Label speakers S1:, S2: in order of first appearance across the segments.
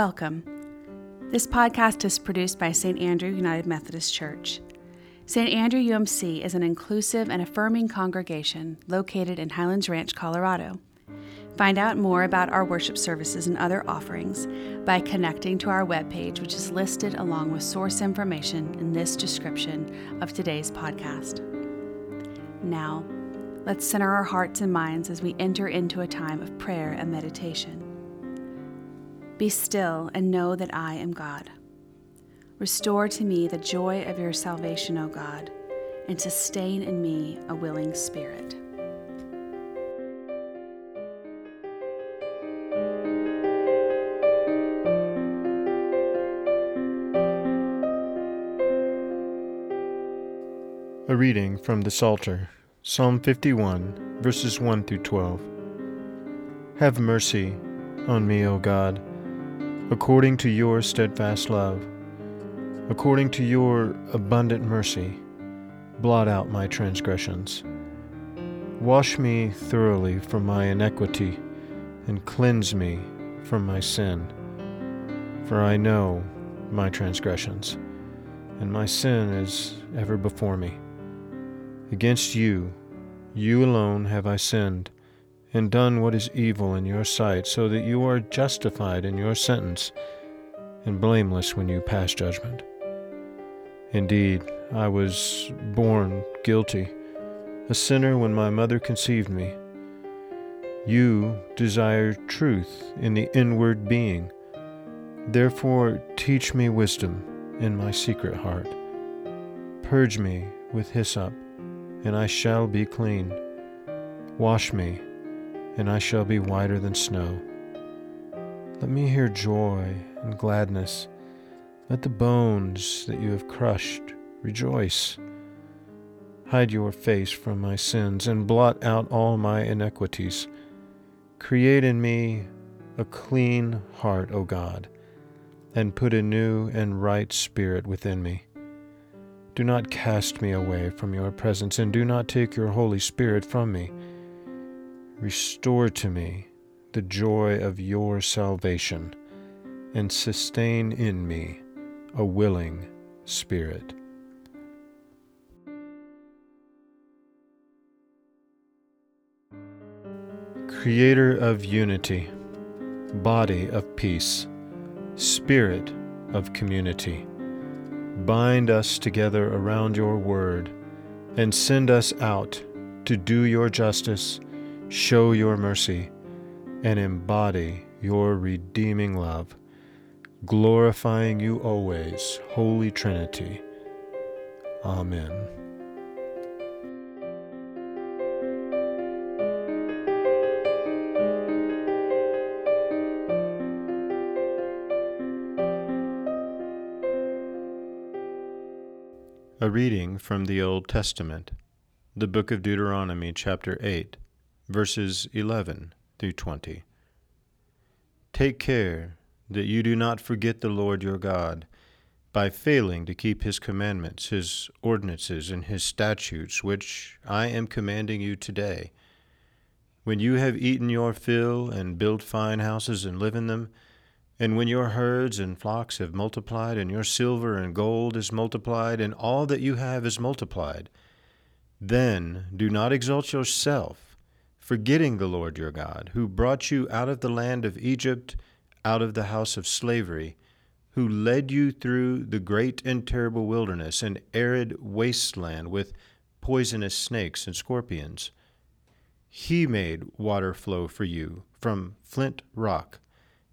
S1: Welcome. This podcast is produced by St. Andrew United Methodist Church. St. Andrew UMC is an inclusive and affirming congregation located in Highlands Ranch, Colorado. Find out more about our worship services and other offerings by connecting to our webpage, which is listed along with source information in this description of today's podcast. Now, let's center our hearts and minds as we enter into a time of prayer and meditation. Be still and know that I am God. Restore to me the joy of your salvation, O God, and sustain in me a willing spirit.
S2: A reading from the Psalter, Psalm 51, verses 1 through 12. Have mercy on me, O God, according to your steadfast love. According to your abundant mercy, blot out my transgressions. Wash me thoroughly from my iniquity, and cleanse me from my sin. For I know my transgressions, and my sin is ever before me. Against you, you alone have I sinned, and done what is evil in your sight, so that you are justified in your sentence, and blameless when you pass judgment. Indeed, I was born guilty, a sinner when my mother conceived me. You desire truth in the inward being. Therefore, teach me wisdom in my secret heart. Purge me with hyssop and I shall be clean. Wash me, and I shall be whiter than snow. Let me hear joy and gladness. Let the bones that you have crushed rejoice. Hide your face from my sins and blot out all my iniquities. Create in me a clean heart, O God, and put a new and right spirit within me. Do not cast me away from your presence, and do not take your Holy Spirit from me. Restore to me the joy of your salvation, and sustain in me a willing spirit. Creator of unity, body of peace, spirit of community bind us together around your word, and send us out to do your justice, show your mercy, and embody your redeeming love, glorifying you always, Holy Trinity. Amen. A reading from the Old Testament, the book of Deuteronomy, chapter 8, verses 11 through 20. Take care that you do not forget the Lord your God by failing to keep his commandments, his ordinances, and his statutes, which I am commanding you today. When you have eaten your fill and built fine houses and live in them, and when your herds and flocks have multiplied, and your silver and gold is multiplied, and all that you have is multiplied, then do not exalt yourself, forgetting the Lord your God, who brought you out of the land of Egypt, out of the house of slavery, who led you through the great and terrible wilderness, and arid wasteland with poisonous snakes and scorpions. He made water flow for you from flint rock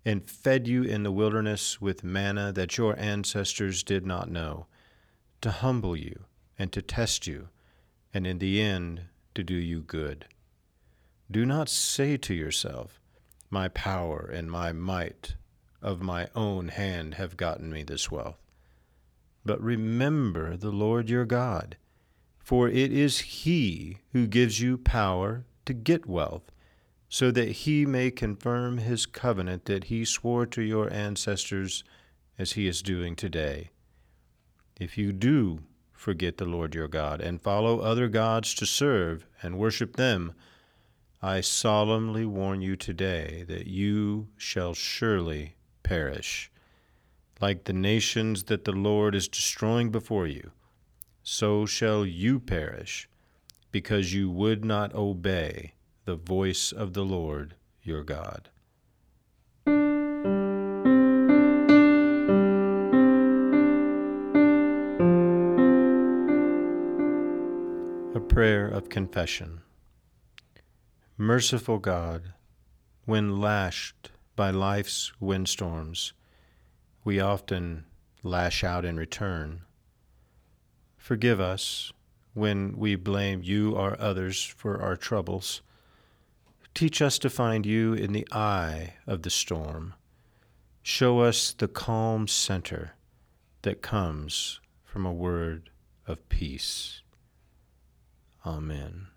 S2: and fed you in the wilderness with manna that your ancestors did not know, to humble you and to test you, and in the end to do you good. Do not say to yourself, My power and my might of my own hand have gotten me this wealth. But remember the Lord your God, for it is He who gives you power to get wealth so that he may confirm his covenant that he swore to your ancestors as he is doing today. If you do forget the Lord your God and follow other gods to serve and worship them, I solemnly warn you today that you shall surely perish. Like the nations that the Lord is destroying before you, so shall you perish, because you would not obey the voice of the Lord your God. A prayer of confession. Merciful God, when lashed by life's windstorms, we often lash out in return. Forgive us when we blame you or others for our troubles. Teach us to find you in the eye of the storm. Show us the calm center that comes from a word of peace. Amen.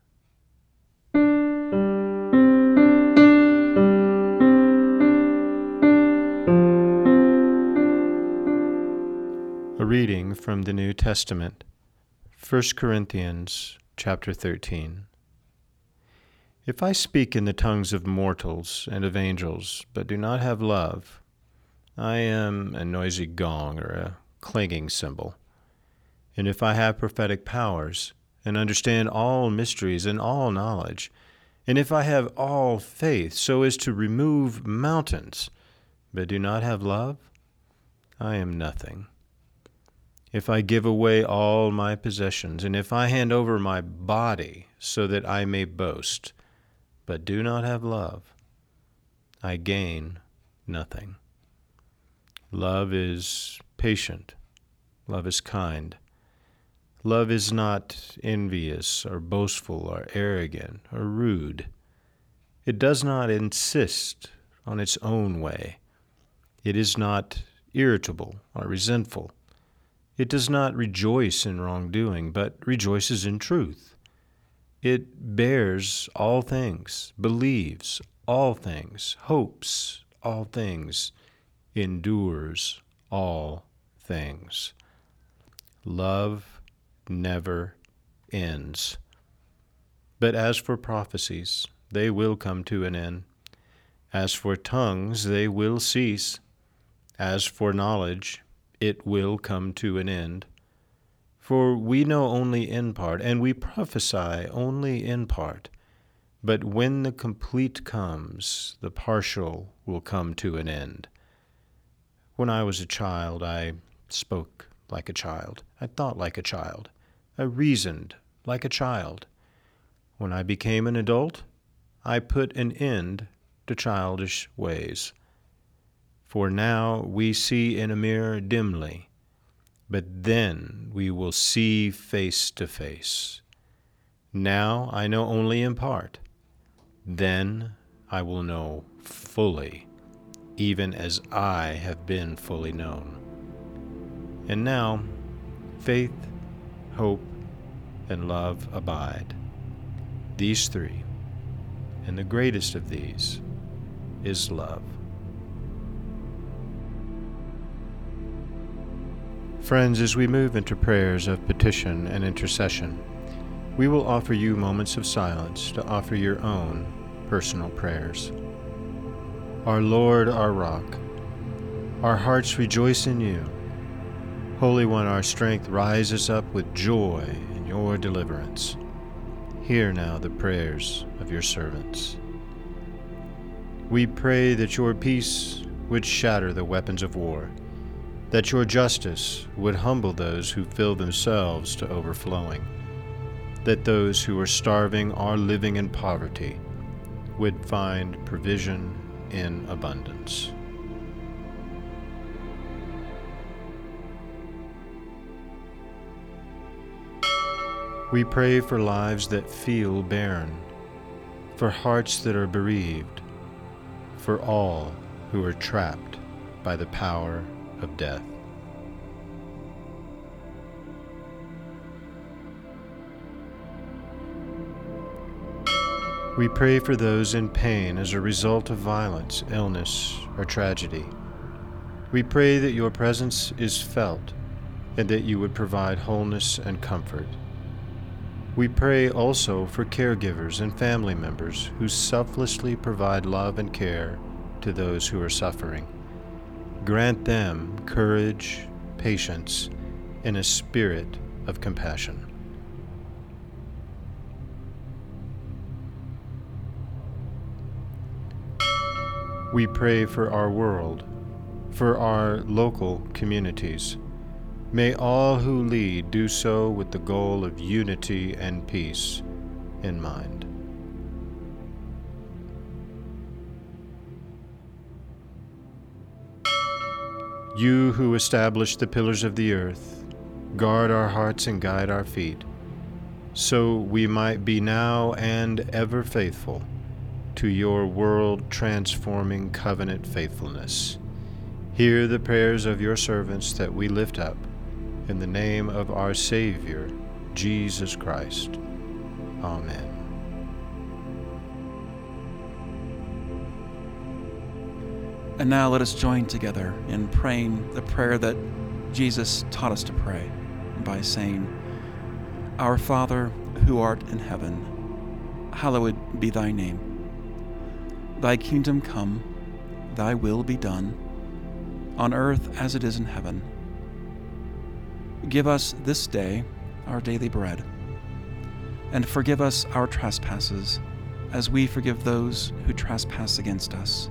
S2: Reading from the New Testament, 1 Corinthians chapter 13. If I speak in the tongues of mortals and of angels, but do not have love, I am a noisy gong or a clanging cymbal. And if I have prophetic powers, and understand all mysteries and all knowledge, and if I have all faith so as to remove mountains, but do not have love, I am nothing. If I give away all my possessions, and if I hand over my body so that I may boast, but do not have love, I gain nothing. Love is patient, love is kind. Love is not envious or boastful or arrogant or rude. It does not insist on its own way. It is not irritable or resentful. It does not rejoice in wrongdoing, but rejoices in truth. It bears all things, believes all things, hopes all things, endures all things. Love never ends. But as for prophecies, they will come to an end. As for tongues, they will cease. As for knowledge, it will come to an end. For we know only in part, and we prophesy only in part. But when the complete comes, the partial will come to an end. When I was a child, I spoke like a child. I thought like a child. I reasoned like a child. When I became an adult, I put an end to childish ways. For now we see in a mirror dimly, but then we will see face to face. Now I know only in part, then I will know fully, even as I have been fully known. And now, faith, hope, and love abide. These three, and the greatest of these is love. Friends, as we move into prayers of petition and intercession, we will offer you moments of silence to offer your own personal prayers. Our Lord, our rock, our hearts rejoice in you. Holy One, our strength rises up with joy in your deliverance. Hear now the prayers of your servants. We pray that your peace would shatter the weapons of war, that your justice would humble those who fill themselves to overflowing, that those who are starving or living in poverty would find provision in abundance. We pray for lives that feel barren, for hearts that are bereaved, for all who are trapped by the power of death. We pray for those in pain as a result of violence, illness, or tragedy. We pray that your presence is felt and that you would provide wholeness and comfort. We pray also for caregivers and family members who selflessly provide love and care to those who are suffering. Grant them courage, patience, and a spirit of compassion. We pray for our world, for our local communities. May all who lead do so with the goal of unity and peace in mind. You who establish the pillars of the earth, guard our hearts and guide our feet, so we might be now and ever faithful to your world transforming covenant faithfulness. Hear the prayers of your servants that we lift up in the name of our Savior, Jesus Christ. Amen.
S3: And now let us join together in praying the prayer that Jesus taught us to pray by saying, Our Father, who art in heaven, hallowed be thy name. Thy kingdom come, thy will be done, on earth as it is in heaven. Give us this day our daily bread, and forgive us our trespasses, as we forgive those who trespass against us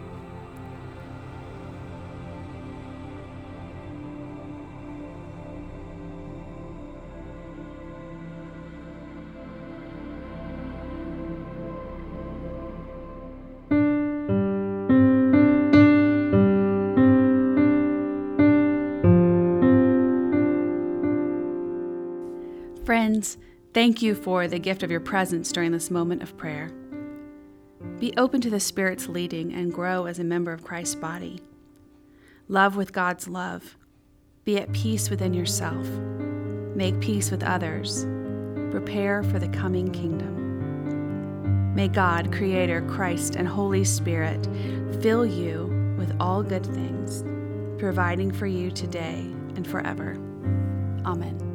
S1: Friends, thank you for the gift of your presence during this moment of prayer. Be open to the Spirit's leading and grow as a member of Christ's body. Love with God's love. Be at peace within yourself. Make peace with others. Prepare for the coming kingdom. May God, Creator, Christ, and Holy Spirit fill you with all good things, providing for you today and forever. Amen.